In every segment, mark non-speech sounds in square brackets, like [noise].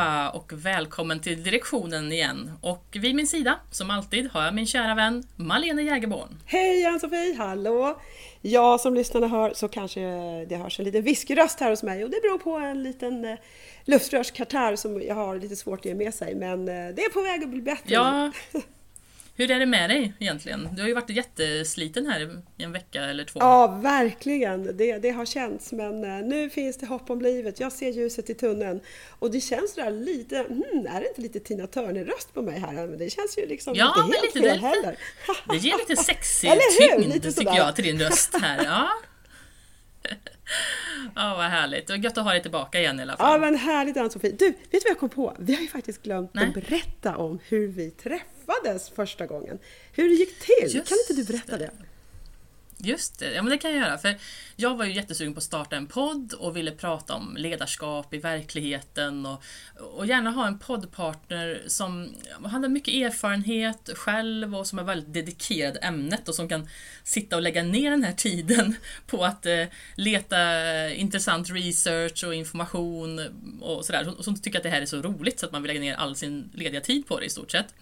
allihopa och välkommen till direktionen igen. Och vid min sida, som alltid, har jag min kära vän Malene Jägerborn. Hej Ann-Sofie, hallå! Ja, som lyssnarna hör så kanske det hörs en liten viskröst här hos mig och det beror på en liten eh, luftrörskatarr som jag har lite svårt att ge med sig men eh, det är på väg att bli bättre. Ja, [laughs] Hur är det med dig egentligen? Du har ju varit jättesliten här i en vecka eller två. Ja, verkligen. Det, det har känts. Men eh, nu finns det hopp om livet. Jag ser ljuset i tunneln. Och det känns där lite, hmm, är det inte lite Tina Turner-röst på mig här? Men det känns ju liksom ja, inte helt lite, fel det, heller. Det ger lite sexig [laughs] tyngd tycker jag till din röst här. Ja. [laughs] Ja, vad härligt. Det var gött att ha dig tillbaka igen i alla Ja fall. men härligt Ann-Sofie. Du, vet du vad jag kom på? Vi har ju faktiskt glömt Nej. att berätta om hur vi träffades första gången. Hur det gick till. Just kan inte du berätta det? Just det, ja men det kan jag göra. För jag var ju jättesugen på att starta en podd och ville prata om ledarskap i verkligheten och, och gärna ha en poddpartner som hade mycket erfarenhet själv och som är väldigt dedikerad ämnet och som kan sitta och lägga ner den här tiden på att eh, leta intressant research och information och sådär. Och som tycker att det här är så roligt så att man vill lägga ner all sin lediga tid på det i stort sett.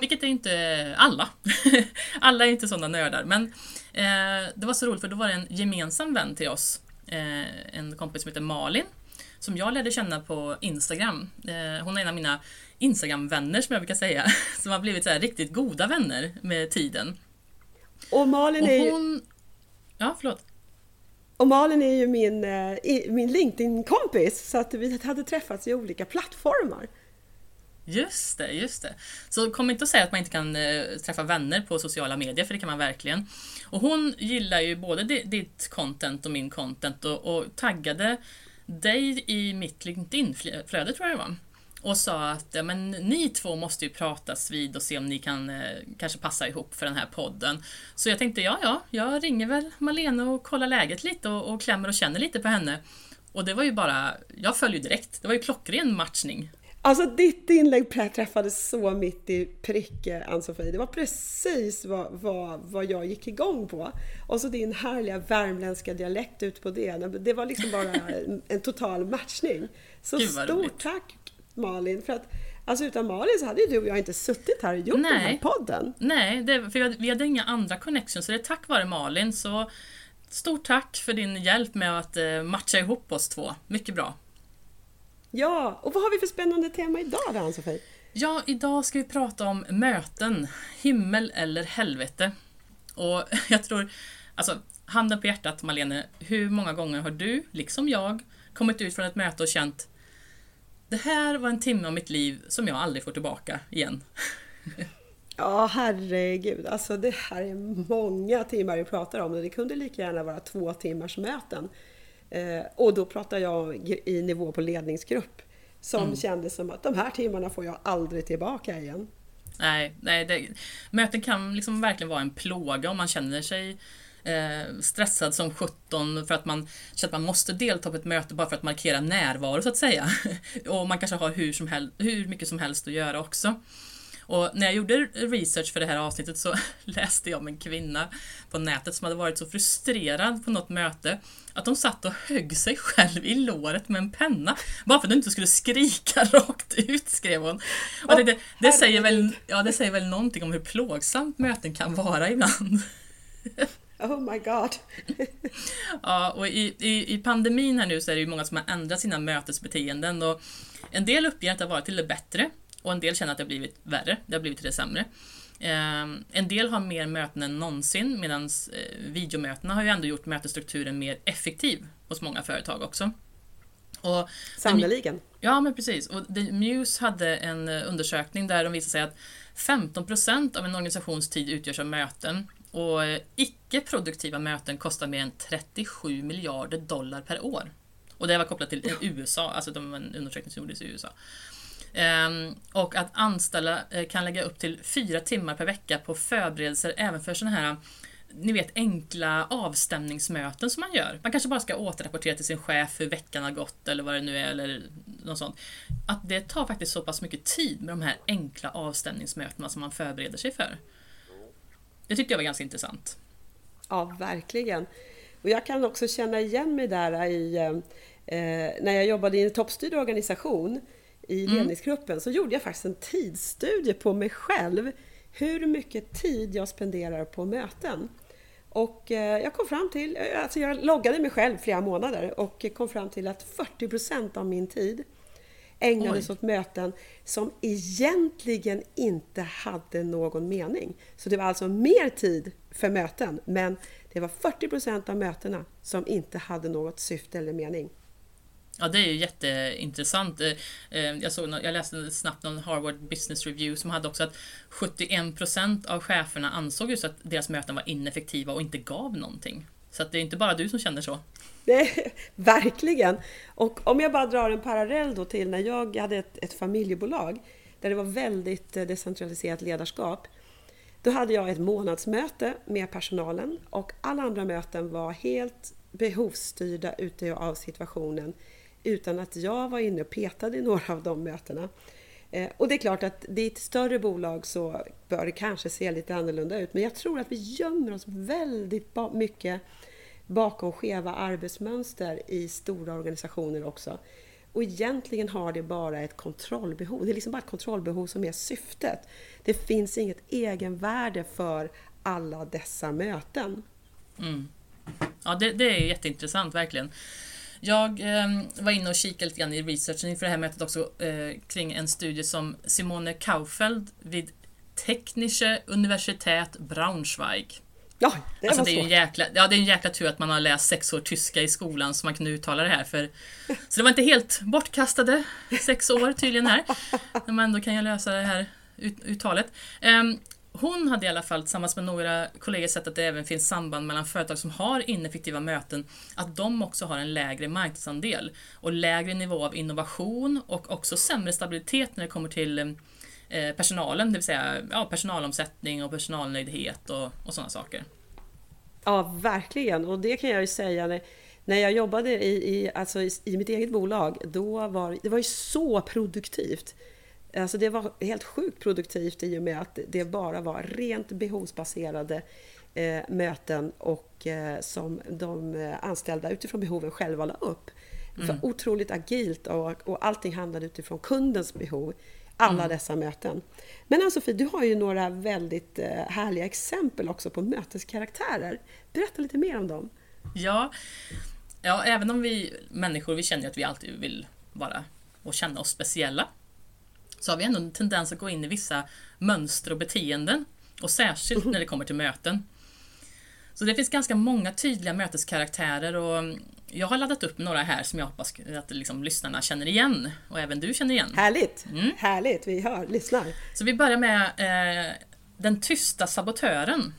Vilket är inte alla. [laughs] alla är inte sådana nördar. Men eh, det var så roligt för då var det en gemensam vän till oss. Eh, en kompis som heter Malin. Som jag lärde känna på Instagram. Eh, hon är en av mina Instagram-vänner som jag brukar säga. [laughs] Som har blivit så här riktigt goda vänner med tiden. Och Malin Och är ju. Ja, förlåt. och Malin är ju min, eh, min LinkedIn-kompis så att vi hade träffats i olika plattformar. Just det, just det. Så kom inte och säga att man inte kan eh, träffa vänner på sociala medier, för det kan man verkligen. Och hon gillar ju både ditt content och min content och, och taggade dig i mitt LinkedIn-flöde tror jag det var. Och sa att ja, men ni två måste ju pratas vid och se om ni kan eh, kanske passa ihop för den här podden. Så jag tänkte, ja, ja, jag ringer väl Malena och kollar läget lite och, och klämmer och känner lite på henne. Och det var ju bara, jag föll ju direkt. Det var ju klockren matchning. Alltså ditt inlägg träffade så mitt i prick eh, Ann-Sofie. Det var precis vad, vad, vad jag gick igång på. Och så din härliga värmländska dialekt ut på det. Det var liksom bara en, en total matchning. Så stort roligt. tack Malin! För att alltså utan Malin så hade ju du och jag inte suttit här och gjort den här Nej. podden. Nej, det, för vi hade, vi hade inga andra connections, så det är tack vare Malin. Så stort tack för din hjälp med att eh, matcha ihop oss två. Mycket bra. Ja, och vad har vi för spännande tema idag då Ann-Sofie? Ja, idag ska vi prata om möten. Himmel eller helvete. Och [laughs] jag tror, alltså handen på hjärtat Malene, hur många gånger har du, liksom jag, kommit ut från ett möte och känt det här var en timme av mitt liv som jag aldrig får tillbaka igen. [laughs] Ja, herregud. Alltså det här är många timmar vi pratar om. Det kunde lika gärna vara två timmars möten. Eh, och då pratar jag i nivå på ledningsgrupp. Som kändes som att de här timmarna får jag aldrig tillbaka igen. Nej, nej det, möten kan liksom verkligen vara en plåga om man känner sig eh, stressad som 17 för att man känner att man måste delta på ett möte bara för att markera närvaro så att säga. [laughs] Och man kanske har hur, som hel- hur mycket som helst att göra också. Och när jag gjorde research för det här avsnittet så [laughs] läste jag om en kvinna på nätet som hade varit så frustrerad på något möte att hon satt och högg sig själv i låret med en penna bara för att hon inte skulle skrika [laughs] rakt ut, skrev hon. Och jag tänkte, det, säger väl, ja, det säger väl någonting om hur plågsamt möten kan vara ibland. Oh my god! [laughs] Ja, och i, i, i pandemin här nu så är det ju många som har ändrat sina mötesbeteenden och en del uppger att det har varit till det bättre och en del känner att det har blivit värre, det har blivit till det sämre. Ehm, en del har mer möten än någonsin medan eh, videomötena har ju ändå gjort mötesstrukturen mer effektiv hos många företag också. Och Sannerligen. Ja, men precis. Och The Muse hade en eh, undersökning där de visade sig att 15% av en organisations tid utgörs av möten och eh, icke-produktiva möten kostar mer än 37 miljarder dollar per år. Och det var kopplat till USA, alltså de en undersökning som gjordes i USA. Ehm, och att anställda eh, kan lägga upp till fyra timmar per vecka på förberedelser även för sådana här ni vet enkla avstämningsmöten som man gör. Man kanske bara ska återrapportera till sin chef hur veckan har gått eller vad det nu är eller något sånt. Att det tar faktiskt så pass mycket tid med de här enkla avstämningsmötena som man förbereder sig för. Det tyckte jag var ganska intressant. Ja, verkligen. Och jag kan också känna igen mig där i, eh, när jag jobbade i en toppstyrd organisation i mm. ledningsgruppen så gjorde jag faktiskt en tidsstudie på mig själv. Hur mycket tid jag spenderar på möten. Och eh, jag kom fram till, eh, alltså jag loggade mig själv flera månader och kom fram till att 40% av min tid ägnades Oj. åt möten som egentligen inte hade någon mening. Så det var alltså mer tid för möten, men det var 40% av mötena som inte hade något syfte eller mening. Ja, det är ju jätteintressant. Eh, eh, jag, såg, jag läste snabbt någon Harvard Business Review som hade också att 71% av cheferna ansåg just att deras möten var ineffektiva och inte gav någonting. Så att det är inte bara du som känner så. Det, [laughs] verkligen! Och om jag bara drar en parallell då till när jag hade ett, ett familjebolag där det var väldigt eh, decentraliserat ledarskap. Då hade jag ett månadsmöte med personalen och alla andra möten var helt behovsstyrda ute av situationen utan att jag var inne och petade i några av de mötena. Eh, och det är klart att i ett större bolag så bör det kanske se lite annorlunda ut men jag tror att vi gömmer oss väldigt mycket bakom skeva arbetsmönster i stora organisationer också. Och egentligen har det bara ett kontrollbehov. Det är liksom bara ett kontrollbehov som är syftet. Det finns inget egenvärde för alla dessa möten. Mm. Ja, det, det, är jätteintressant verkligen. Jag eh, var inne och kikade lite grann i researchen inför det här mötet också eh, kring en studie som Simone Kaufeld vid Technische Universität Braunschweig Ja, det alltså, var det är en jäkla, Ja, det är en jäkla tur att man har läst sex år tyska i skolan så man kunde uttala det här. För, [laughs] så det var inte helt bortkastade sex år tydligen här. När man ändå kan jag lösa det här ut, uttalet. Um, hon hade i alla fall tillsammans med några kollegor sett att det även finns samband mellan företag som har ineffektiva möten, att de också har en lägre marknadsandel och lägre nivå av innovation och också sämre stabilitet när det kommer till eh, personalen, det vill säga ja, personalomsättning och personalnöjdhet och, och sådana saker. Ja, verkligen. Och det kan jag ju säga när, när jag jobbade i, i, alltså i, i mitt eget bolag, då var det var ju så produktivt. Alltså det var helt sjukt produktivt i och med att det bara var rent behovsbaserade eh, möten och eh, som de eh, anställda utifrån behoven själva la upp. Mm. För otroligt agilt och, och allting handlade utifrån kundens behov. Alla mm. dessa möten. Men Ann-Sofie, du har ju några väldigt eh, härliga exempel också på möteskaraktärer. Berätta lite mer om dem. Ja, ja även om vi människor vi känner att vi alltid vill vara och känna oss speciella så har vi ändå en tendens att gå in i vissa mönster och beteenden. Och särskilt när det kommer till möten. Så det finns ganska många tydliga möteskaraktärer och jag har laddat upp några här som jag hoppas att liksom lyssnarna känner igen. Och även du känner igen. Härligt! Mm. Härligt, vi hör, lyssnar. Så vi börjar med eh, den tysta sabotören.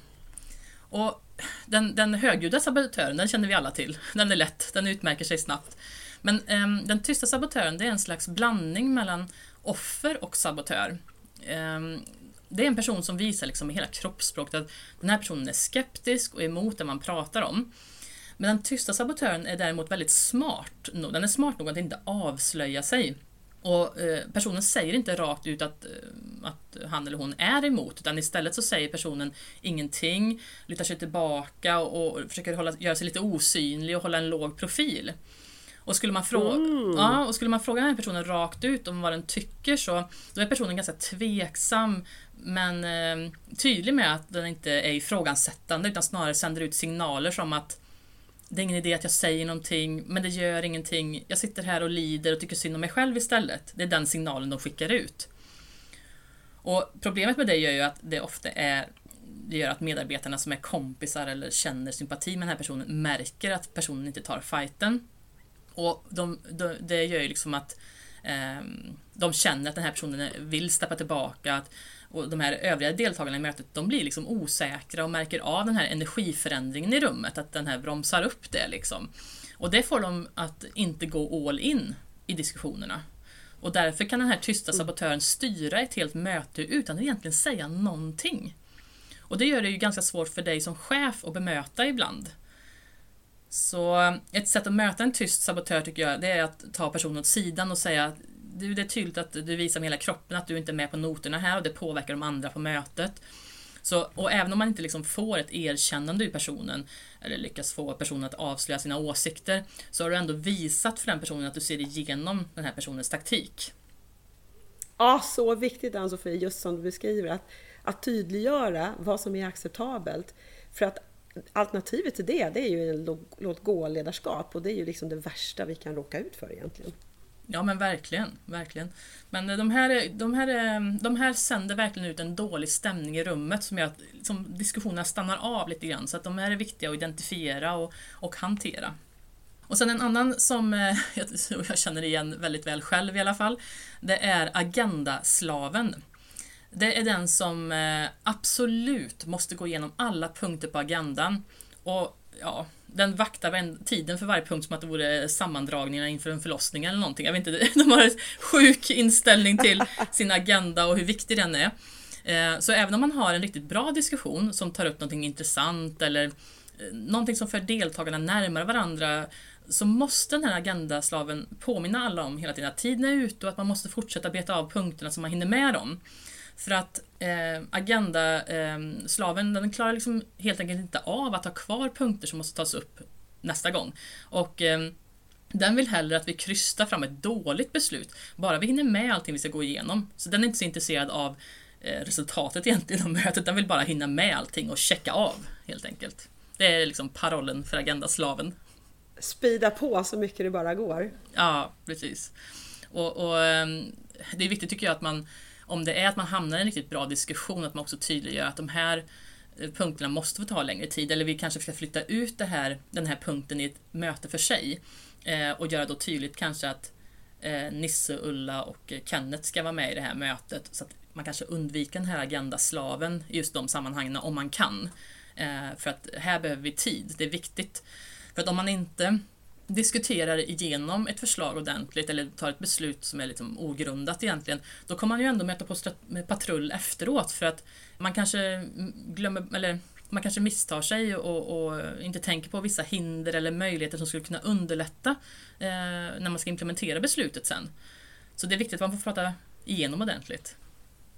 Och den, den högljudda sabotören, den känner vi alla till. Den är lätt, den utmärker sig snabbt. Men eh, den tysta sabotören, det är en slags blandning mellan offer och sabotör. Ehm, det är en person som visar liksom i hela kroppsspråket att den här personen är skeptisk och emot det man pratar om. Men den tysta sabotören är däremot väldigt smart. Den är smart nog att inte avslöja sig. Och eh, personen säger inte rakt ut att, eh, att han eller hon är emot, utan istället så säger personen ingenting, lutar sig tillbaka och, försöker hålla, göra sig lite osynlig och hålla en låg profil. Och skulle, man fråga, mm. ja, och skulle man fråga den här personen rakt ut om vad den tycker så då är personen ganska tveksam men eh, tydlig med att den inte är ifrågasättande utan snarare sänder ut signaler som att det är ingen idé att jag säger någonting, men det gör ingenting. Jag sitter här och lider och tycker synd om mig själv istället. Det är den signalen de skickar ut. Och Problemet med det är ju att det ofta är det gör att medarbetarna som är kompisar eller känner sympati med den här personen märker att personen inte tar fighten. Och de, de, det gör ju liksom att eh, de känner att den här personen vill steppa tillbaka. Att, och de här övriga deltagarna i mötet de blir liksom osäkra och märker av den här energiförändringen i rummet, att den här bromsar upp det. Liksom. Och det får dem att inte gå all in i diskussionerna. Och därför kan den här tysta mm. sabotören styra ett helt möte utan att egentligen säga någonting. Och det gör det ju ganska svårt för dig som chef att bemöta ibland. Så ett sätt att möta en tyst sabotör tycker jag, det är att ta personen åt sidan och säga att det är tydligt att du visar med hela kroppen att du inte är med på noterna här och det påverkar de andra på mötet. Så, och även om man inte liksom får ett erkännande ur personen eller lyckas få personen att avslöja sina åsikter så har du ändå visat för den personen att du ser igenom den här personens taktik. Ja, så viktigt Ann-Sofie, just som du beskriver, att, att tydliggöra vad som är acceptabelt. För att alternativet till det, det är ju en låt gå-ledarskap och det är ju liksom det värsta vi kan råka ut för egentligen. Ja men verkligen, verkligen. Men eh, de här, eh, de, här, eh, de här sänder verkligen ut en dålig stämning i rummet som gör att som diskussionerna stannar av lite grann. Så att de här är viktiga att identifiera och, och hantera. Och sen en annan som [laughs] jag, jag känner igen väldigt väl själv i alla fall. Det är Agendaslaven. Det är den som eh, absolut måste gå igenom alla punkter på agendan. Och ja, den vaktar tiden för varje punkt som att det vore sammandragningar inför en förlossning eller någonting. Jag vet inte, [laughs] de har en sjuk inställning till sin agenda och hur viktig den är. Eh, så även om man har en riktigt bra diskussion som tar upp någonting intressant eller eh, någonting som för deltagarna närmare varandra så måste den här agendaslaven påminna alla om hela tiden att tiden är ute och att man måste fortsätta beta av punkterna så man hinner med dem. För att eh, agendaslaven eh, den klarar liksom helt enkelt inte av att ha kvar punkter som måste tas upp nästa gång. Och eh, den vill hellre att vi krystar fram ett dåligt beslut, bara vi hinner med allting vi ska gå igenom. Så den är inte så intresserad av eh, resultatet egentligen av mötet, den vill bara hinna med allting och checka av helt enkelt. Det är liksom parollen för agendaslaven spida på så mycket det bara går. Ja, precis. Och, och, ehm, Det är viktigt tycker jag att man, om det är att man hamnar i en riktigt bra diskussion, att man också tydliggör att de här eh, punkterna måste få ta längre tid, eller vi kanske ska flytta ut det här, den här punkten i ett möte för sig eh, och göra då tydligt kanske att eh, Nisse, Ulla och Kenneth ska vara med i det här mötet så att man kanske undviker den här agendaslaven i just de sammanhangen om man kan. Eh, för att här behöver vi tid, det är viktigt. För att om man inte diskuterar igenom ett förslag ordentligt eller tar ett beslut som är liksom ogrundat egentligen, då kommer man ju ändå möta på patrull efteråt för att man kanske glömmer, eller man kanske misstar sig och, och, inte tänker på vissa hinder eller möjligheter som skulle kunna underlätta eh, när man ska implementera beslutet sen. Så det är viktigt att man får prata igenom ordentligt.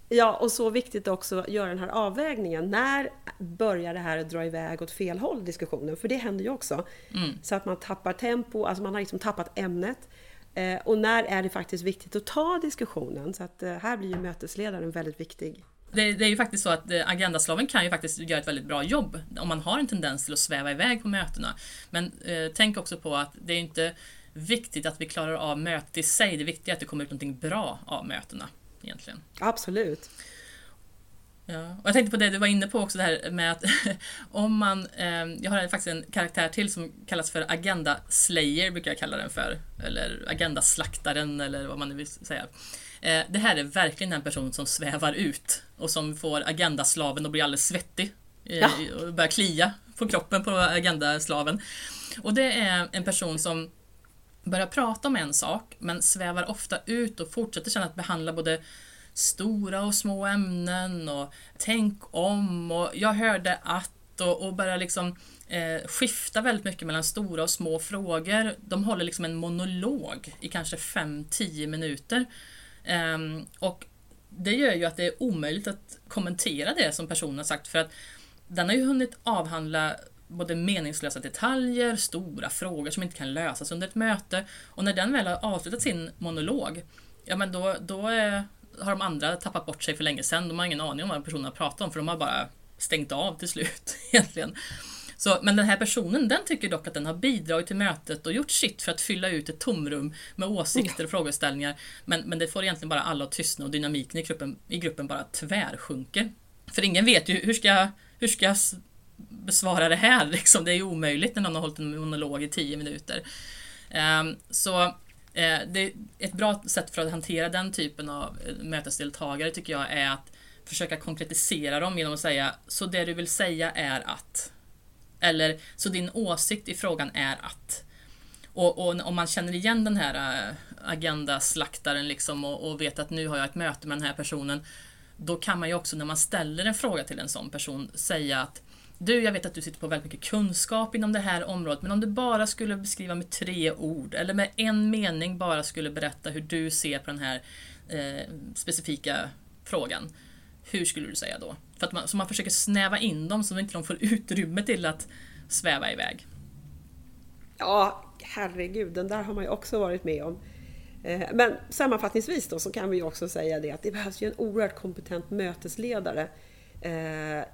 Ja, och så viktigt också att göra den här avvägningen. När börjar det här att dra iväg åt fel håll, diskussionen? För det händer ju också. Mm. Så att man tappar tempo, alltså man har liksom tappat ämnet. Eh, och när är det faktiskt viktigt att ta diskussionen? Så att eh, här blir ju mötesledaren väldigt viktig. Det, det, är ju faktiskt så att eh, agendaslaven kan ju faktiskt göra ett väldigt bra jobb om man har en tendens till att sväva iväg på mötena. Men eh, tänk också på att det är inte viktigt att vi klarar av mötet i sig, det viktiga är att det kommer ut någonting bra av mötena egentligen. Absolut. Ja. Och jag tänkte på det du var inne på också, det här med att [laughs] om man... Eh, jag har faktiskt en karaktär till som kallas för Agenda Slayer, brukar jag kalla den för. Eller Agenda Slaktaren eller vad man nu vill säga. Eh, det här är verkligen en person som svävar ut och som får agendaslaven att bli alldeles svettig. Eh, ja. Och börjar klia på kroppen på agendaslaven. Och det är en person som börjar prata om en sak men svävar ofta ut och fortsätter sedan att behandla både stora och små ämnen och tänk om och jag hörde att och, och börjar liksom eh, skifta väldigt mycket mellan stora och små frågor. De håller liksom en monolog i kanske 5-10 minuter. Eh, och det gör ju att det är omöjligt att kommentera det som personen har sagt för att den har ju hunnit avhandla både meningslösa detaljer, stora frågor som inte kan lösas under ett möte. Och när den väl har avslutat sin monolog, ja men då, då är, har de andra tappat bort sig för länge sedan. De har ingen aning om vad personen har pratat om för de har bara stängt av till slut [laughs] egentligen. Så, men den här personen den tycker dock att den har bidragit till mötet och gjort sitt för att fylla ut ett tomrum med åsikter och frågeställningar. Men, men det får egentligen bara alla att tystna och dynamiken i gruppen, i gruppen bara tvärsjunker. För ingen vet ju hur ska, hur ska besvara det här. [laughs] Liksom. Det är ju omöjligt när någon har hållit en monolog i tio minuter. Ehm, så eh, det, ett bra sätt för att hantera den typen av eh, mötesdeltagare tycker jag är att försöka konkretisera dem genom att säga så det du vill säga är att. Eller så din åsikt i frågan är att. Och, och om man känner igen den här eh, agendaslaktaren liksom och, och vet att nu har jag ett möte med den här personen då kan man ju också när man ställer en fråga till en sån person säga att du, jag vet att du sitter på väldigt mycket kunskap inom det här området, men om du bara skulle beskriva med tre ord eller med en mening bara skulle berätta hur du ser på den här eh, specifika frågan. Hur skulle du säga då? För att man, så man försöker snäva in dem så att inte de får utrymme till att sväva iväg. Ja, herregud, den där har man ju också varit med om. Eh, men sammanfattningsvis då så kan vi också säga det att det behövs ju en oerhört kompetent mötesledare eh,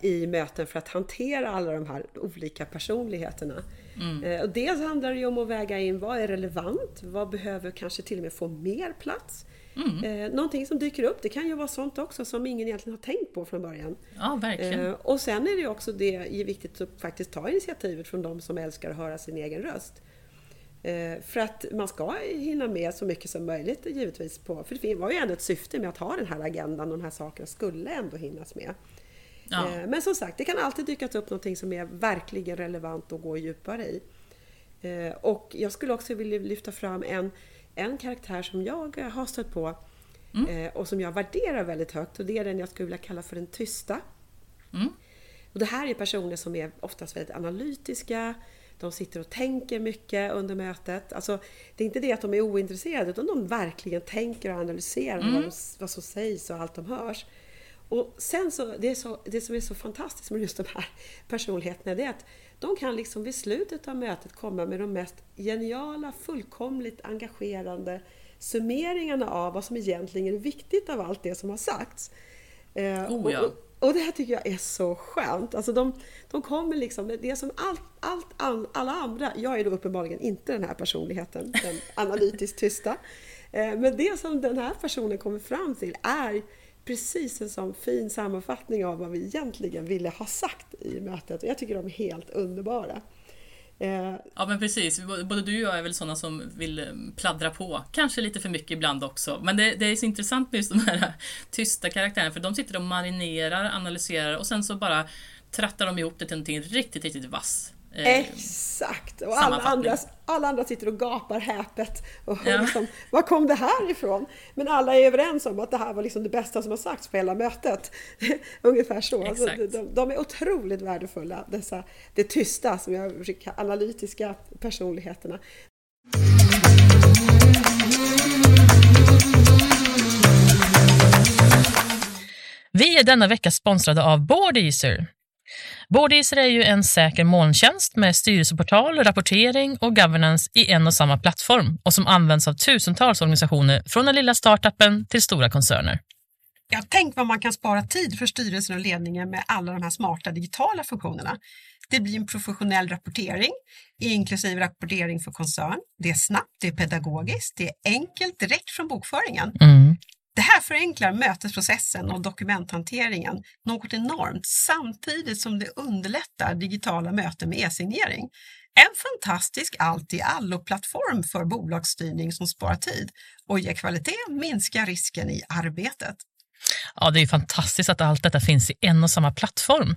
i möten för att hantera alla de här olika personligheterna. Mm. Eh, och dels handlar det ju om att väga in vad är relevant, vad behöver kanske till och med få mer plats. Mm. Eh, någonting som dyker upp, det kan ju vara sånt också som ingen egentligen har tänkt på från början. Ja, verkligen. Eh, och sen är det ju också det viktigt att faktiskt ta initiativet från de som älskar att höra sin egen röst. Eh, för att man ska hinna med så mycket som möjligt givetvis. På, för det var ju ändå ett syfte med att ha den här agendan och de här sakerna skulle ändå hinnas med. Ja. Eh, men som sagt, det kan alltid dyka upp någonting som är verkligen relevant att gå djupare i. Eh, och jag skulle också vilja lyfta fram en, en karaktär som jag har stött på mm. och som jag värderar väldigt högt och det är den jag skulle vilja kalla för den tysta. Mm. Och det här är personer som är oftast väldigt analytiska, de sitter och tänker mycket under mötet. Alltså, det är inte det att de är ointresserade utan de verkligen tänker och analyserar mm. vad, vad som sägs och allt de hörs. Och sen så det, så, det som är så fantastiskt med just de här personligheterna, det är att de kan liksom vid slutet av mötet komma med de mest geniala, fullkomligt engagerande summeringarna av vad som egentligen är viktigt av allt det som har sagts. Eh, oh, ja. och, och det här tycker jag är så skönt. Alltså de, de kommer liksom med det som allt, allt, all, alla andra, jag är då uppenbarligen inte den här personligheten, den [laughs] analytiskt tysta. Eh, men det som den här personen kommer fram till är precis en sån fin sammanfattning av vad vi egentligen ville ha sagt i mötet. Och jag tycker de är helt underbara. Eh, ja men precis, både du och jag är väl sådana som vill eh, pladdra på. Kanske lite för mycket ibland också. Men det, det är så intressant med just de här [laughs] tysta karaktärerna för de sitter och marinerar, analyserar och sen så bara trattar de ihop det till någonting riktigt, riktigt vass. Eh, Exakt! Och alla andra, alla andra sitter och gapar häpet. Och ja. liksom, var kom det här ifrån? Men alla är överens om att det här var liksom det bästa som har sagts på hela mötet. [laughs] Ungefär så. Alltså, de, de, är otroligt värdefulla, dessa, det tysta, som jag brukar analytiska personligheterna. Vi är denna vecka sponsrade av Boardeaser. Boardeaser är ju en säker molntjänst med styrelseportal, rapportering och governance i en och samma plattform och som används av tusentals organisationer från den lilla startupen till stora koncerner. Ja, tänk vad man kan spara tid för styrelsen och ledningen med alla de här smarta digitala funktionerna. Det blir en professionell rapportering, inklusive rapportering för koncern. Det är snabbt, det är pedagogiskt, det är enkelt direkt från bokföringen. Mm. Det här förenklar mötesprocessen och dokumenthanteringen något enormt samtidigt som det underlättar digitala möten med e-signering. En fantastisk allt-i-allo-plattform för bolagsstyrning som sparar tid och ger kvalitet, minskar risken i arbetet. Ja, det är fantastiskt att allt detta finns i en och samma plattform.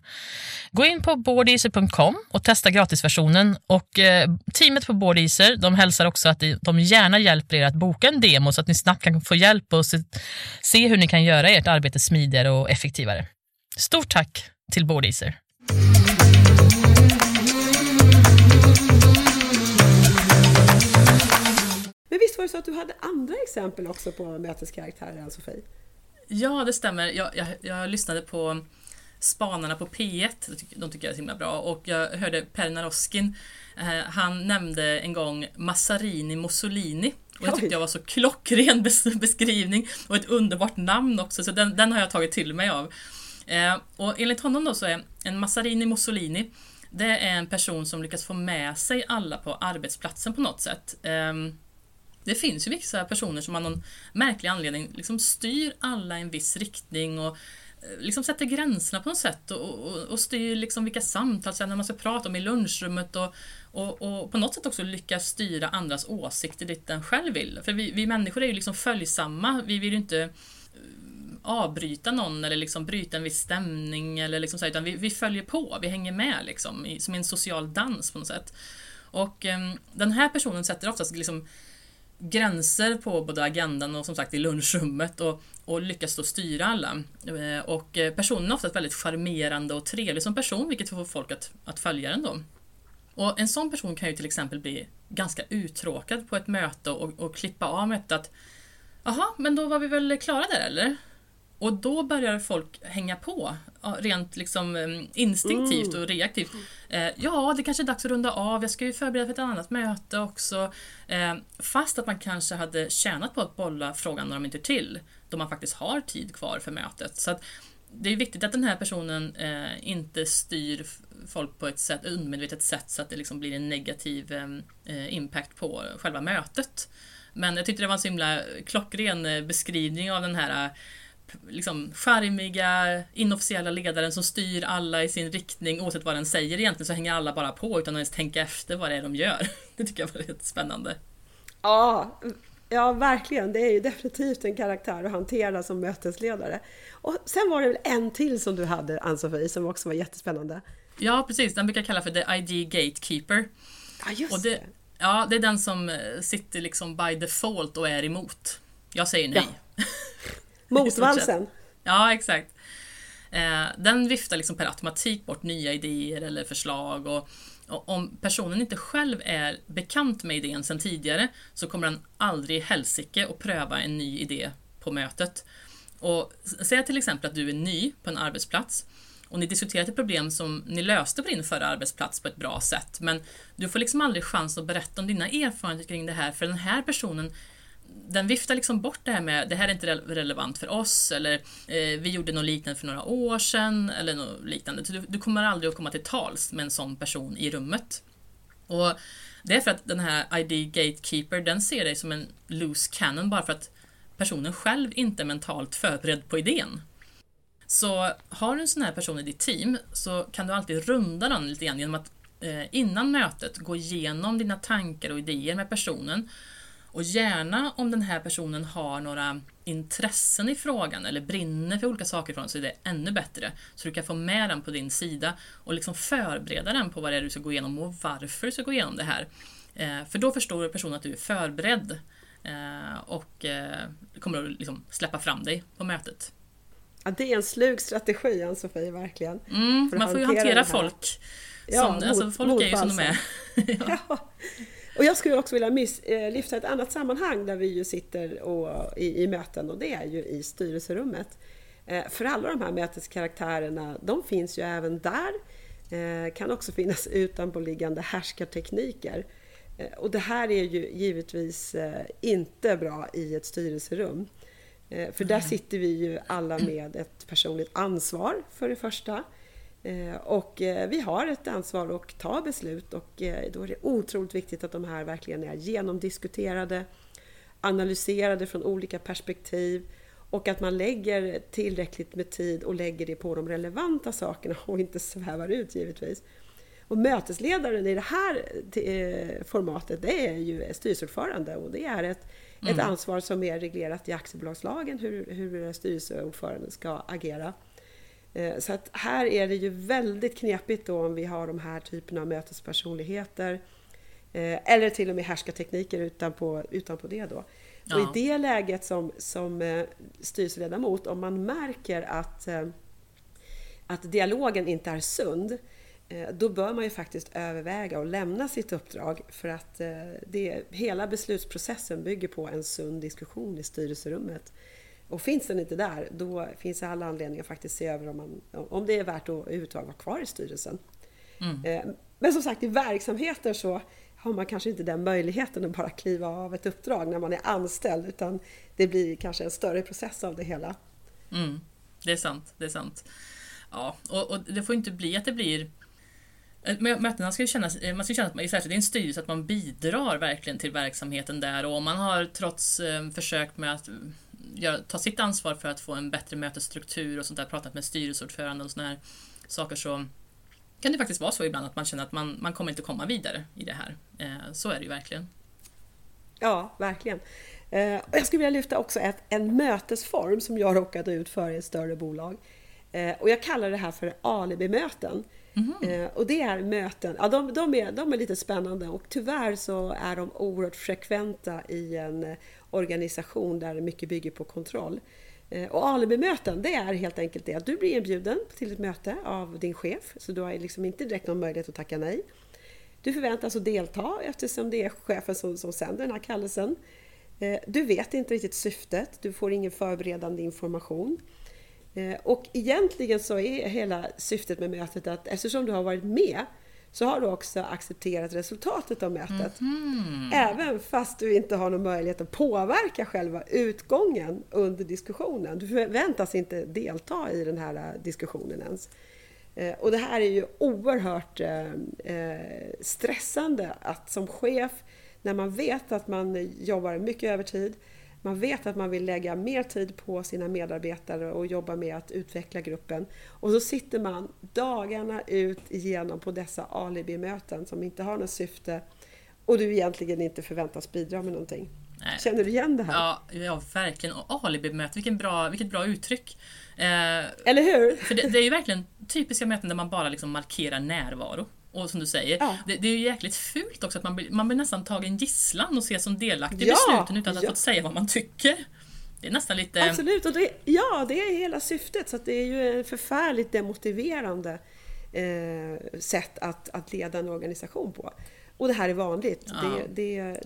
Gå in på boardeaser.com och testa gratisversionen. Och eh, teamet på Boardeaser de hälsar också att de gärna hjälper er att boka en demo så att ni snabbt kan få hjälp och se, se hur ni kan göra ert arbete smidigare och effektivare. Stort tack till Boardeaser. Men visst var det så att du hade andra exempel också på möteskaraktärer, Ann-Sofie? Ja, det stämmer. Jag, jag, jag lyssnade på Spanarna på P1, de tycker jag är så himla bra, och jag hörde Per Naroskin, eh, han nämnde en gång Massarini Mussolini. Och det tyckte jag var så klockren beskrivning och ett underbart namn också, så den, den har jag tagit till mig av. Eh, och enligt honom då så är en Massarini Mussolini det är en person som lyckas få med sig alla på arbetsplatsen på något sätt. Eh, det finns ju vissa personer som av någon märklig anledning liksom styr alla i en viss riktning och eh, liksom sätter gränserna på något sätt och, och, och styr liksom vilka samtal sen man ska prata om i lunchrummet och, och, och, på något sätt också lyckas styra andras åsikter dit den själv vill. För vi, vi människor är ju liksom följsamma, vi vill ju inte eh, avbryta någon eller liksom bryta en viss stämning eller liksom så, utan vi, vi följer på, vi hänger med liksom, i, som en social dans på något sätt. Och um, den här personen sätter oftast liksom gränser på både agendan och som sagt i lunchrummet och, och lyckas då styra alla. Eh, och eh, personen är ofta väldigt charmerande och trevlig som person vilket får folk att, att följa den då. Och en sån person kan ju till exempel bli ganska uttråkad på ett möte och, och klippa av mötet att Jaha, men då var vi väl klara där eller? Och då börjar folk hänga på, rent liksom eh, instinktivt och reaktivt. Eh, ja, det kanske är dags att runda av, jag ska ju förbereda för ett annat möte också. Eh, fast att man kanske hade tjänat på att bolla frågan några minuter till, då man faktiskt har tid kvar för mötet. Så det är viktigt att den här personen eh, inte styr folk på ett sätt, undermedvetet sätt så att det liksom blir en negativ impact på själva mötet. Men jag tyckte det var en så himla klockren beskrivning av den här liksom charmiga, inofficiella ledaren som styr alla i sin riktning oavsett vad den säger egentligen så hänger alla bara på utan att ens tänka efter vad det är de gör. [laughs] Det tycker jag var rätt spännande. Ja, ja verkligen. Det är ju definitivt en karaktär att hantera som mötesledare. Och sen var det väl en till som du hade, Ann-Sofie, som också var jättespännande. Ja, precis. Den brukar jag kalla för The ID Gatekeeper. Ja, just och det, det. Ja, det är den som eh, sitter liksom by default och är emot. Jag säger nej. Ja. [laughs] [laughs] Motvalsen. ja, exakt. Eh, den viftar liksom per automatik bort nya idéer eller förslag och, och, om personen inte själv är bekant med idén sedan tidigare så kommer den aldrig i helsike att pröva en ny idé på mötet. Och säg till exempel att du är ny på en arbetsplats och ni diskuterar ett problem som ni löste på din förra arbetsplats på ett bra sätt men du får liksom aldrig chans att berätta om dina erfarenheter kring det här för den här personen den viftar liksom bort det här med det här är inte relevant för oss eller eh, vi gjorde något liknande för några år sedan eller något liknande. Du, du kommer aldrig att komma till tals med en sån person i rummet. Och Det är för att den här ID Gatekeeper den ser dig som en loose cannon bara för att personen själv inte är mentalt förberedd på idén. Så har du en sån här person i ditt team så kan du alltid runda den lite grann genom att eh, innan mötet gå igenom dina tankar och idéer med personen och gärna om den här personen har några intressen i frågan eller brinner för olika saker i frågan så är det ännu bättre. Så du kan få med den på din sida och liksom förbereda den på vad det är du ska gå igenom och varför du ska gå igenom det här. Eh, för då förstår personen att du är förberedd eh, och eh, kommer att liksom släppa fram dig på mötet. Ja, det är en slug strategi Ann-Sofie, verkligen. Mm, man får ju hantera folk. Som, ja, mot, alltså, folk är ju som de är. [laughs] ja. Och jag skulle också vilja miss, eh, lyfta ett annat sammanhang där vi ju sitter och, i, i möten och det är ju i styrelserummet. Eh, för alla de här möteskaraktärerna, de finns ju även där. Eh, kan också finnas utanpåliggande härskartekniker. Och det här är ju givetvis inte bra i ett styrelserum. För där sitter vi ju alla med ett personligt ansvar för det första. Eh, och eh, vi har ett ansvar att ta beslut och eh, då är det otroligt viktigt att de här verkligen är genomdiskuterade, analyserade från olika perspektiv och att man lägger tillräckligt med tid och lägger det på de relevanta sakerna [laughs] och inte svävar ut givetvis. Och mötesledaren i det här formatet det är ju styrelseordförande och det är ett, mm. ett ansvar som är reglerat i aktiebolagslagen hur, hur styrelseordföranden ska agera. Eh, så att här är det ju väldigt knepigt då om vi har de här typerna av mötespersonligheter eh, eller till och med härskartekniker utanpå, utanpå det då. Ja. Och i det läget som, som eh, styrelseledamot, om man märker att, att dialogen inte är sund, då bör man ju faktiskt överväga att lämna sitt uppdrag för att det, hela beslutsprocessen bygger på en sund diskussion i styrelserummet. Och finns den inte där, då finns det alla anledningar att faktiskt se över om, man, om det är värt att överhuvudtaget vara kvar i styrelsen. Mm. Eh, men som sagt, i verksamheter så har man kanske inte den möjligheten att bara kliva av ett uppdrag när man är anställd, utan det blir kanske en större process av det hela. Mm. Det är sant, det är sant. Ja, och, och det får inte bli att det blir eh, Mötena ska ju kännas, eh, man ska känna att man, särskilt i en styrelse, att man bidrar verkligen till verksamheten där och om man har trots försökt med att ta sitt ansvar för att få en bättre mötesstruktur och sånt där, pratat med styrelseordförande och såna här saker så kan det faktiskt vara så ibland att man känner att man, man kommer inte komma vidare i det här. Eh, så är det ju verkligen. Ja, verkligen. Eh, jag skulle vilja lyfta också ett, en mötesform som jag råkade ut för i ett större bolag. Eh, och jag kallar det här för alibi-möten. Mm. Och det är möten, ja, de, de, är, de är lite spännande och tyvärr så är de oerhört frekventa i en organisation där mycket bygger på kontroll. Eh, och alibimöten, det är helt enkelt det att du blir inbjuden till ett möte av din chef, så du har liksom inte direkt någon möjlighet att tacka nej. Du förväntas att delta eftersom det är chefen som, som sänder den här kallelsen. Eh, du vet inte riktigt syftet, du får ingen förberedande information. Eh, och egentligen så är hela syftet med mötet att eftersom du har varit med så har du också accepterat resultatet av mötet. Mm. Även fast du inte har någon möjlighet att påverka själva utgången under diskussionen. Du förväntas inte delta i den här eh, diskussionen ens. Eh, och det här är ju oerhört eh, stressande att som chef, när man vet att man jobbar mycket övertid, man vet att man vill lägga mer tid på sina medarbetare och jobba med att utveckla gruppen. Och så sitter man dagarna ut igenom på dessa alibi-möten som inte har något syfte och du egentligen inte förväntas bidra med någonting. Nej. Känner du igen det här? Ja, ja verkligen. Och alibi-möte, vilken bra, vilket bra uttryck. Eh, Eller hur? för det, det är ju verkligen typiska möten där man bara liksom markerar närvaro. Och som du säger, Ja. det, det är ju jäkligt fult också att man blir, man blir nästan tagen gisslan och ses som delaktig i Ja, besluten utan att ja. fått säga vad man tycker. Det är nästan lite... Absolut, och det, ja det är hela syftet. Så det är ju ett förfärligt demotiverande eh, sätt att, att leda en organisation på. Och det här är vanligt. Ja. Det, det,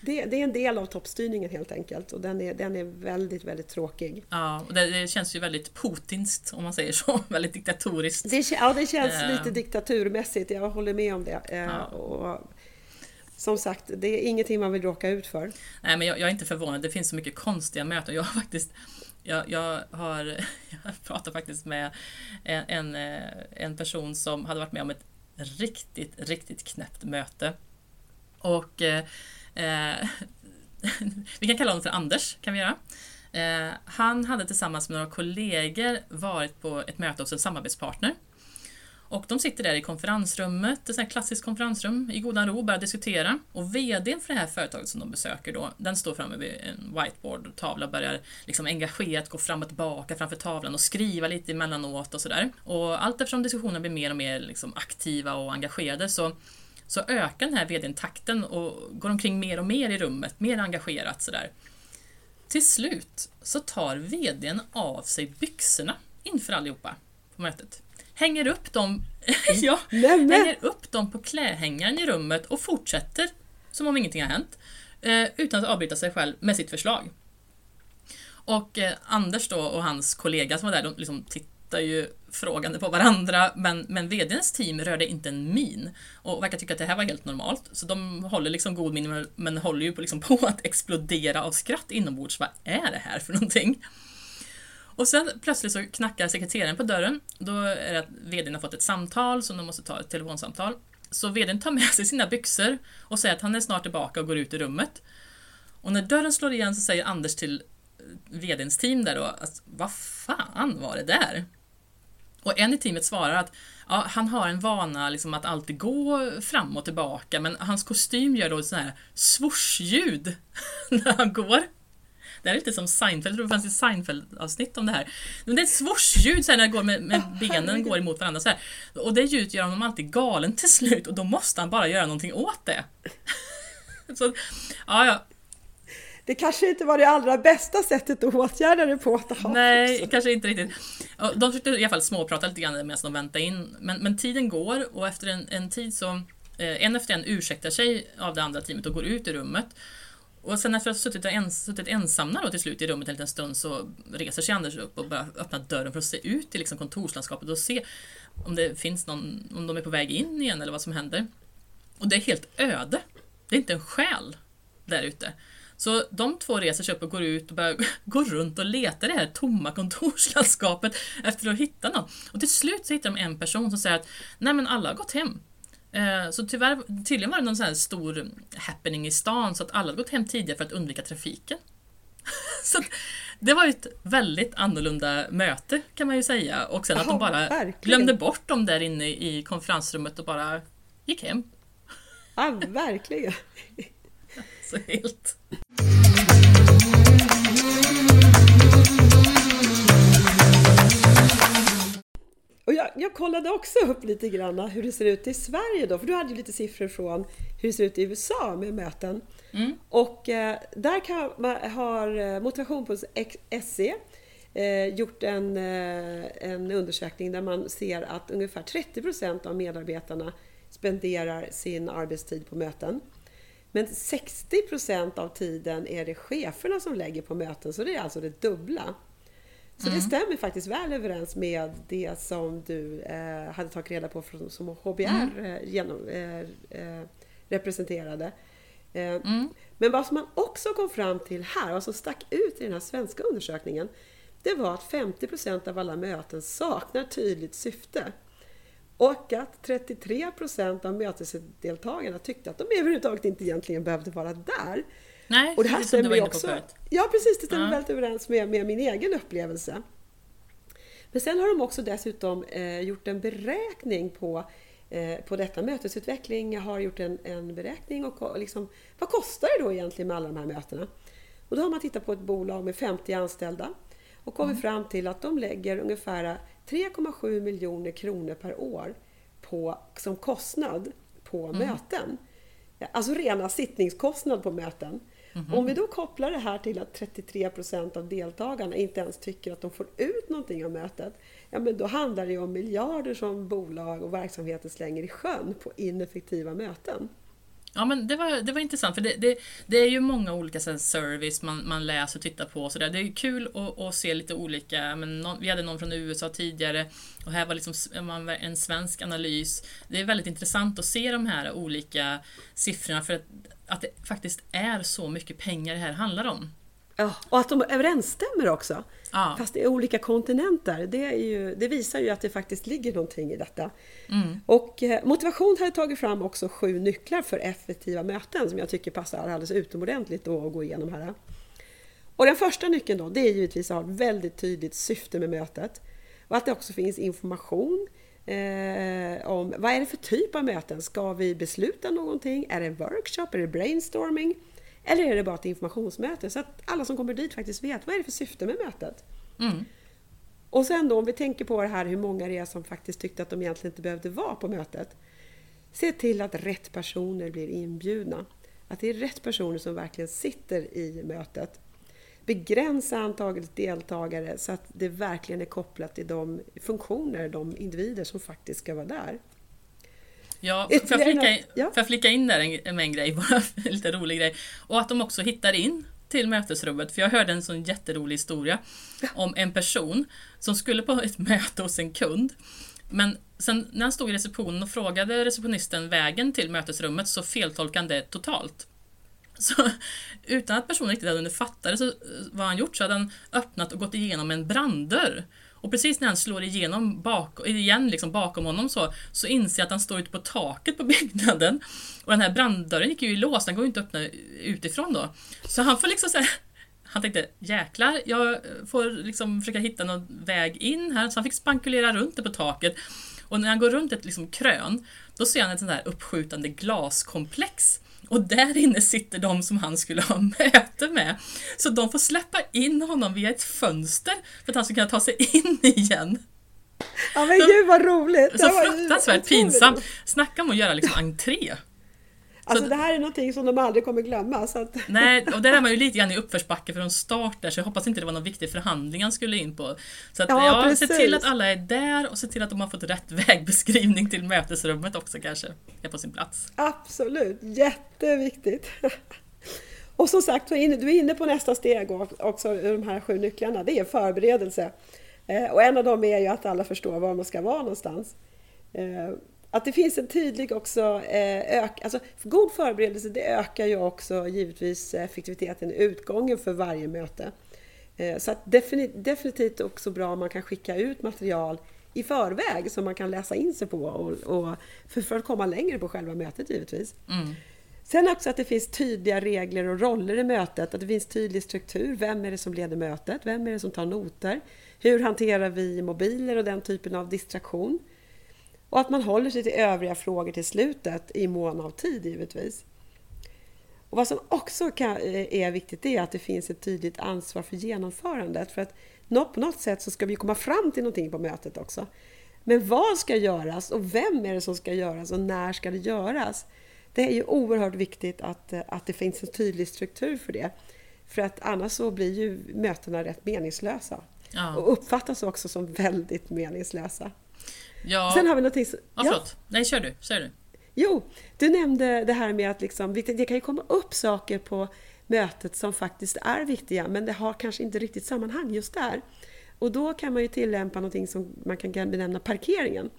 det, det är en del av toppstyrningen helt enkelt och den är, den är väldigt, väldigt tråkig. Ja, och det, det känns ju väldigt putinskt om man säger så. [laughs] väldigt diktatoriskt. Det, ja, det känns Eh. lite diktaturmässigt, jag håller med om det. Eh, Ja. och, som sagt, det är ingenting man vill råka ut för. Nej, men jag, jag är inte förvånad. Det finns så mycket konstiga möten. Jag har faktiskt jag, jag har [laughs] jag pratat faktiskt med en, en, eh, en person som hade varit med om ett riktigt, riktigt knäppt möte. Och eh, [laughs] vi kan kalla honom för Anders, kan vi göra. Eh, han hade tillsammans med några kollegor varit på ett möte hos en samarbetspartner. Och de sitter där i konferensrummet, ett sånt klassiskt konferensrum, i godan ro och börjar diskutera. Och VDn för det här företaget som de besöker då, den står framme vid en whiteboard-tavla och börjar liksom engagerat gå fram och tillbaka framför tavlan och skriva lite emellanåt och sådär. Och allt eftersom diskussionerna blir mer och mer liksom aktiva och engagerade så, så ökar den här VDn takten och går omkring mer och mer i rummet, mer engagerat sådär. Till slut så tar VDn av sig byxorna inför allihopa på mötet. Hänger upp dem, [laughs] ja, Nämen! hänger upp dem på klädhängaren i rummet och fortsätter som om ingenting har hänt. Eh, utan att avbryta sig själv med sitt förslag. Och eh, Anders då och hans kollega som var där, de liksom tittar tittar ju frågande på varandra men, men VDns team rörde inte en min och verkar tycka att det här var helt normalt. Så de håller liksom god min men- håller ju på, liksom på att explodera av skratt inombords. Vad är det här för någonting? Och sen plötsligt så knackar sekreteraren på dörren. Då är det att VDn har fått ett samtal så de måste ta ett telefonsamtal. Så VDn tar med sig sina byxor och säger att han är snart tillbaka och går ut i rummet. Och när dörren slår igen så säger Anders till VDns team där då att vad fan var det där? Och en i teamet svarar att ja, han har en vana liksom att alltid gå fram och tillbaka men hans kostym gör då ett sånt här swoosh-ljud [laughs] när han går. Det här är lite som Seinfeld, jag tror det fanns ett Seinfeld-avsnitt om det här. Men det är ett swoosh-ljud när det går med, med benen går emot varandra så här. Och det ljudet gör honom alltid galen till slut och då måste han bara göra någonting åt det. [laughs] Så, ja, ja. Det kanske inte var det allra bästa sättet att åtgärda det på. Att ha Nej, byxor. kanske inte riktigt. De försökte i alla fall småprata lite grann medan de väntade in. Men, men tiden går och efter en, en tid så eh, en efter en ursäktar sig av det andra teamet och går ut ur rummet. Och sen efter att ha suttit, ens, suttit ensamma då till slut i rummet en liten stund så reser sig Anders upp och börjar öppna dörren för att se ut i liksom kontorslandskapet och se om det finns någon, om de är på väg in igen eller vad som händer. Och det är helt öde. Det är inte en själ där ute. Så de två reser sig upp och går ut och börjar [laughs] gå runt och leta i det här tomma kontorslandskapet [laughs] efter att hitta någon. Och till slut så hittar de en person som säger att nej men alla har gått hem. Eh, Så tyvärr, tydligen var det någon sån här stor happening i stan så att alla hade gått hem tidigare för att undvika trafiken. [laughs] Så det var ett väldigt annorlunda möte kan man ju säga och sen att de bara verkligen. glömde bort dem där inne i konferensrummet och bara gick hem. Ja, verkligen. Så helt... Och jag, jag kollade också upp lite grann hur det ser ut i Sverige då, för du hade ju lite siffror från hur det ser ut i USA med möten. Mm. Och eh, där kan har eh, Motivation.se eh, gjort en, eh, en undersökning där man ser att ungefär 30% av medarbetarna spenderar sin arbetstid på möten. Men 60% av tiden är det cheferna som lägger på möten, så det är alltså det dubbla. Så det stämmer faktiskt väl överens med det som du eh, hade tagit reda på från, som HBR eh, genom, eh, eh, representerade. Eh, Men vad som man också kom fram till här, och som stack ut i den här svenska undersökningen, det var att 50% av alla möten saknar tydligt syfte. Och att 33% av mötesdeltagarna tyckte att de överhuvudtaget inte egentligen behövde vara där. Nej, Och det här stämmer ju också. förut. Ja, precis. Det stämmer Ja. väldigt överens med, med min egen upplevelse. Men sen har de också dessutom eh, gjort en beräkning på, eh, på detta. Mötesutveckling har gjort en, en beräkning och ko- liksom, vad kostar det då egentligen med alla de här mötena? Och då har man tittat på ett bolag med 50 anställda och kommit fram till att de lägger ungefär 3,7 miljoner kronor per år på, som kostnad på möten. Alltså rena sittningskostnad på möten. Om vi då kopplar det här till att 33 procent av deltagarna inte ens tycker att de får ut någonting av mötet. Ja, men då handlar det ju om miljarder som bolag och verksamheter slänger i sjön på ineffektiva möten. Ja, men det var, det var intressant, för det, det, det är ju många olika så här, service man, man läser och tittar på. Och så där. Det är kul att, att se lite olika. Men någon, vi hade någon från USA tidigare och här var liksom en svensk analys. Det är väldigt intressant att se de här olika siffrorna för att, att det faktiskt är så mycket pengar det här handlar om. Ja, och att de överensstämmer också. Ja. Fast det är olika kontinenter. Det, är ju, det visar ju att det faktiskt ligger någonting i detta. Och eh, Motivation hade tagit fram också sju nycklar för effektiva möten som jag tycker passar alldeles utomordentligt då att gå igenom här. Och den första nyckeln då, det är givetvis att ha ett väldigt tydligt syfte med mötet. Och att det också finns information eh, om vad är det för typ av möten. Ska vi besluta någonting? Är det en workshop? Är det brainstorming? Eller är det bara ett informationsmöte? Så att alla som kommer dit faktiskt vet vad är det för syfte med mötet. Och sen då om vi tänker på det här hur många det är som faktiskt tyckte att de egentligen inte behövde vara på mötet. Se till att rätt personer blir inbjudna. Att det är rätt personer som verkligen sitter i mötet. Begränsa antalet deltagare så att det verkligen är kopplat till de funktioner, de individer som faktiskt ska vara där. Ja, får jag, in, något? Ja. får jag flika in där en, en grej, [laughs] bara en lite rolig grej. Och att de också hittar in till mötesrummet, för jag hörde en sån jätterolig historia om en person som skulle på ett [laughs] möte hos en kund. Men sen när han stod i receptionen och frågade receptionisten vägen till mötesrummet så feltolkade han det totalt. [laughs] Så utan att personen riktigt hade hunnit fatta det så, vad han gjort så hade han öppnat och gått igenom en branddörr. Och precis när han slår igenom bak, igen liksom bakom honom så, så inser jag att han står ute på taket på [laughs] byggnaden. Och den här branddörren gick ju i lås, den går ju inte att öppna utifrån då. Så han får liksom så här, [laughs] han tänkte jäklar, jag får liksom försöka hitta någon väg in här. Så han fick spankulera runt det på taket. Och när han går runt ett liksom krön, då ser han ett sånt här uppskjutande glaskomplex. Och där inne sitter de som han skulle ha [laughs] möte med. Så de får släppa in honom via ett fönster för att han ska kunna ta sig in [laughs] igen. Ja men gud vad roligt! Så fruktansvärt pinsamt. Snacka om att göra liksom entré. Alltså det här är någonting som de aldrig kommer glömma. Så att, [laughs] Nej, och där är man ju lite grann i uppförsbacke från start där, så jag hoppas inte det var någon viktig förhandling han skulle in på. Så att, Ja, ja, se till att alla är där och se till att de har fått rätt [laughs] vägbeskrivning till mötesrummet också kanske. Är på sin plats. Absolut, jätteviktigt. [laughs] Och som sagt, du är inne- på nästa steg också, de här sju nycklarna. Det är förberedelse. Eh, Och en av dem är ju att alla förstår var man ska vara någonstans. Att det finns en tydlig också eh, ök, alltså god förberedelse det ökar ju också givetvis effektiviteten i utgången för varje möte. Eh, Så att defini- definitivt också bra om man kan skicka ut material i förväg som man kan läsa in sig på och, och för, för att komma längre på själva mötet givetvis. Sen också att det finns tydliga regler och roller i mötet, att det finns tydlig struktur. Vem är det som leder mötet? Vem är det som tar noter? Hur hanterar vi mobiler och den typen av distraktion? Och att man håller sig till övriga frågor till slutet i mån av tid givetvis. Och vad som också kan, eh, är viktigt är att det finns ett tydligt ansvar för genomförandet. För att på något sätt så ska vi komma fram till någonting på mötet också. Men vad ska göras och vem är det som ska göras och när ska det göras? Det är ju oerhört viktigt att, eh, att det finns en tydlig struktur för det. För att annars så blir ju mötena rätt meningslösa. Ja. Och uppfattas också som väldigt meningslösa. Ja, Sen har vi någonting som... ja, förlåt. Nej, kör du. Kör du. Jo, du nämnde det här med att liksom, det kan ju komma upp saker på mötet som faktiskt är viktiga men det har kanske inte riktigt sammanhang just där. Och då kan man ju tillämpa någonting som man kan benämna parkeringen.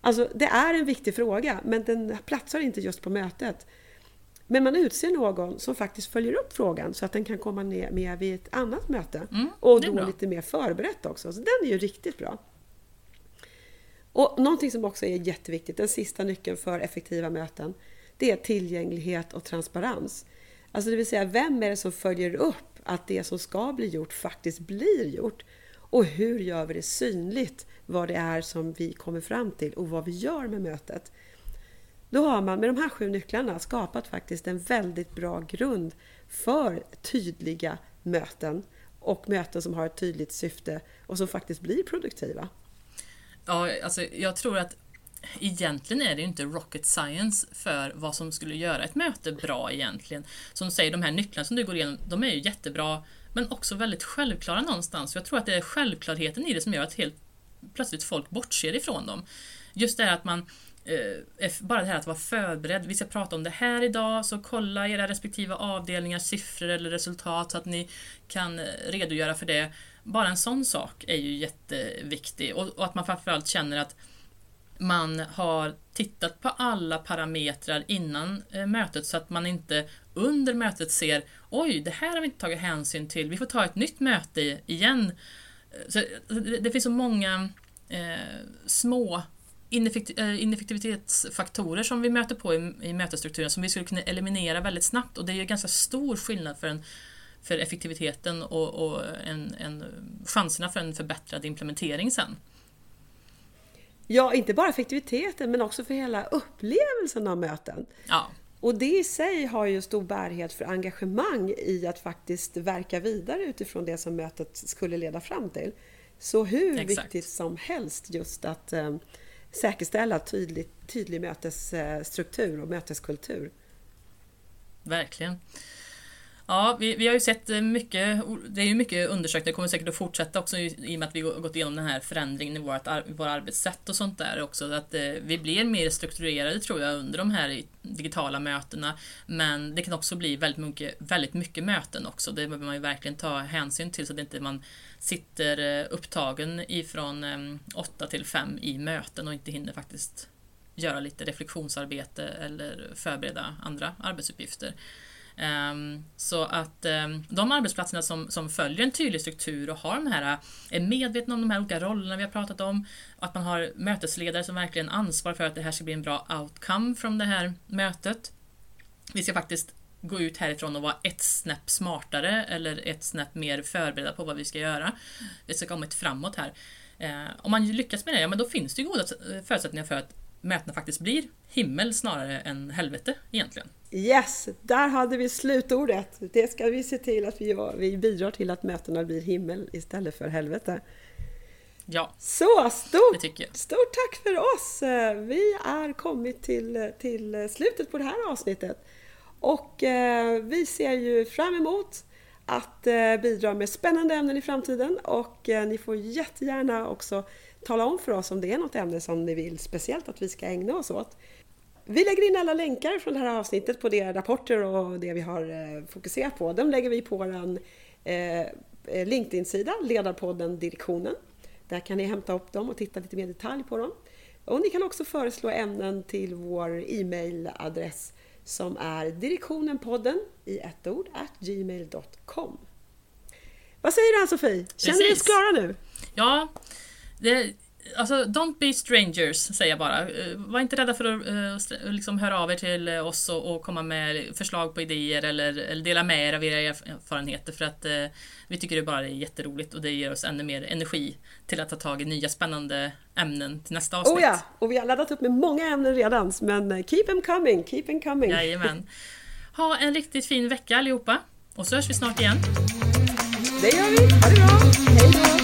Alltså det är en viktig fråga, men den platsar inte just på mötet. Men man utser någon som faktiskt följer upp frågan så att den kan komma med vid ett annat möte. Mm, och då lite mer förberett också. Så den är ju riktigt bra. Och någonting som också är jätteviktigt, den sista nyckeln för effektiva möten, det är tillgänglighet och transparens. Alltså det vill säga, vem är det som följer upp att det som ska bli gjort faktiskt blir gjort? Och hur gör vi det synligt vad det är som vi kommer fram till och vad vi gör med mötet? Då har man med de här sju nycklarna skapat faktiskt en väldigt bra grund för tydliga möten och möten som har ett tydligt syfte och som faktiskt blir produktiva. Ja, alltså jag tror att egentligen är det ju inte rocket science för vad som skulle göra ett möte bra egentligen. Som du säger, de här nycklarna som du går igenom, de är ju jättebra men också väldigt självklara någonstans. Jag tror att det är självklarheten i det som gör att helt plötsligt folk bortser ifrån dem. Just det här att man Eh, eh, bara det här att vara förberedd. Vi ska prata om det här idag, så kolla era respektive avdelningars siffror eller resultat så att ni kan eh, redogöra för det. Bara en sån sak är ju jätteviktig och, och att man framförallt känner att man har tittat på alla parametrar innan eh, mötet så att man inte under mötet ser Oj, det här har vi inte tagit hänsyn till. Vi får ta ett nytt möte igen. Eh, så det, det finns så många eh, små eh, ineffektivitetsfaktorer som vi möter på i, i mötesstrukturen som vi skulle kunna eliminera väldigt snabbt och det är ju ganska stor skillnad för, en, för effektiviteten och, och en, en, chanserna för en förbättrad implementering sen. Ja, inte bara effektiviteten men också för hela upplevelsen av möten. Ja. Och det i sig har ju stor bärighet för engagemang i att faktiskt verka vidare utifrån det som mötet skulle leda fram till. Så hur Exakt. viktigt som helst just att eh, säkerställa tydlig, tydlig mötesstruktur eh, och möteskultur. Verkligen. Ja, vi, vi har ju sett eh, mycket, det är ju mycket undersökningar, det kommer säkert att fortsätta också i, och med att vi har gått igenom den här förändringen i vårt, vårt arbetssätt och sånt där också. Att eh, vi blir mer strukturerade tror jag under de här digitala mötena. Men det kan också bli väldigt mycket, väldigt mycket möten också. Det behöver man ju verkligen ta hänsyn till så att inte man sitter eh, upptagen ifrån 8 till 5 i möten och inte hinner faktiskt göra lite reflektionsarbete eller förbereda andra arbetsuppgifter. Um, så att um, de arbetsplatserna som, som följer en tydlig struktur och har de här, är medvetna om de här olika rollerna vi har pratat om, att man har mötesledare som verkligen ansvarar för att det här ska bli en bra outcome från det här mötet. Vi ska faktiskt gå ut härifrån och vara ett snäpp smartare eller ett snäpp mer förberedda på vad vi ska göra. Vi ska komma ett framåt här. Ehm, om man lyckas med det, ja, men då finns det ju goda förutsättningar för att mötena faktiskt blir himmel snarare än helvete egentligen. Yes, där hade vi slutordet. Det ska vi se till att vi gör. Vi bidrar till att mötena blir himmel istället för helvete. Ja, Så, stort, stort tack för oss! Vi är kommit till, till slutet på det här avsnittet. Och eh, vi ser ju fram emot att eh, bidra med spännande ämnen i framtiden och eh, ni får jättegärna också tala om för oss om det är något ämne som ni vill speciellt att vi ska ägna oss åt. Vi lägger in alla länkar från det här avsnittet på de rapporter och det vi har eh, fokuserat på. De lägger vi på vår eh, LinkedIn-sida, Ledarpodden Direktionen. Där kan ni hämta upp dem och titta lite mer i detalj på dem. Och ni kan också föreslå ämnen till vår e-mailadress som är direktionenpodden i ett ord at gmail.com. Vad säger du Ann-Sofie? Känner vi oss klara nu? Ja, det, alltså don't be strangers säger jag bara. Eh, Var inte rädda för att eh, liksom höra av er till oss och, och komma med förslag på idéer eller, eller dela med er av era erf- erfarenheter för att eh, vi tycker det bara är jätteroligt och det ger oss ännu mer energi till att ta tag i nya spännande ämnen till nästa avsnitt. Oh ja, och vi har laddat upp med många ämnen redan, men keep them coming, keep them coming. Jajamän. Ha en riktigt fin vecka allihopa och så hörs vi snart igen. Det gör vi, ha det bra, hej då!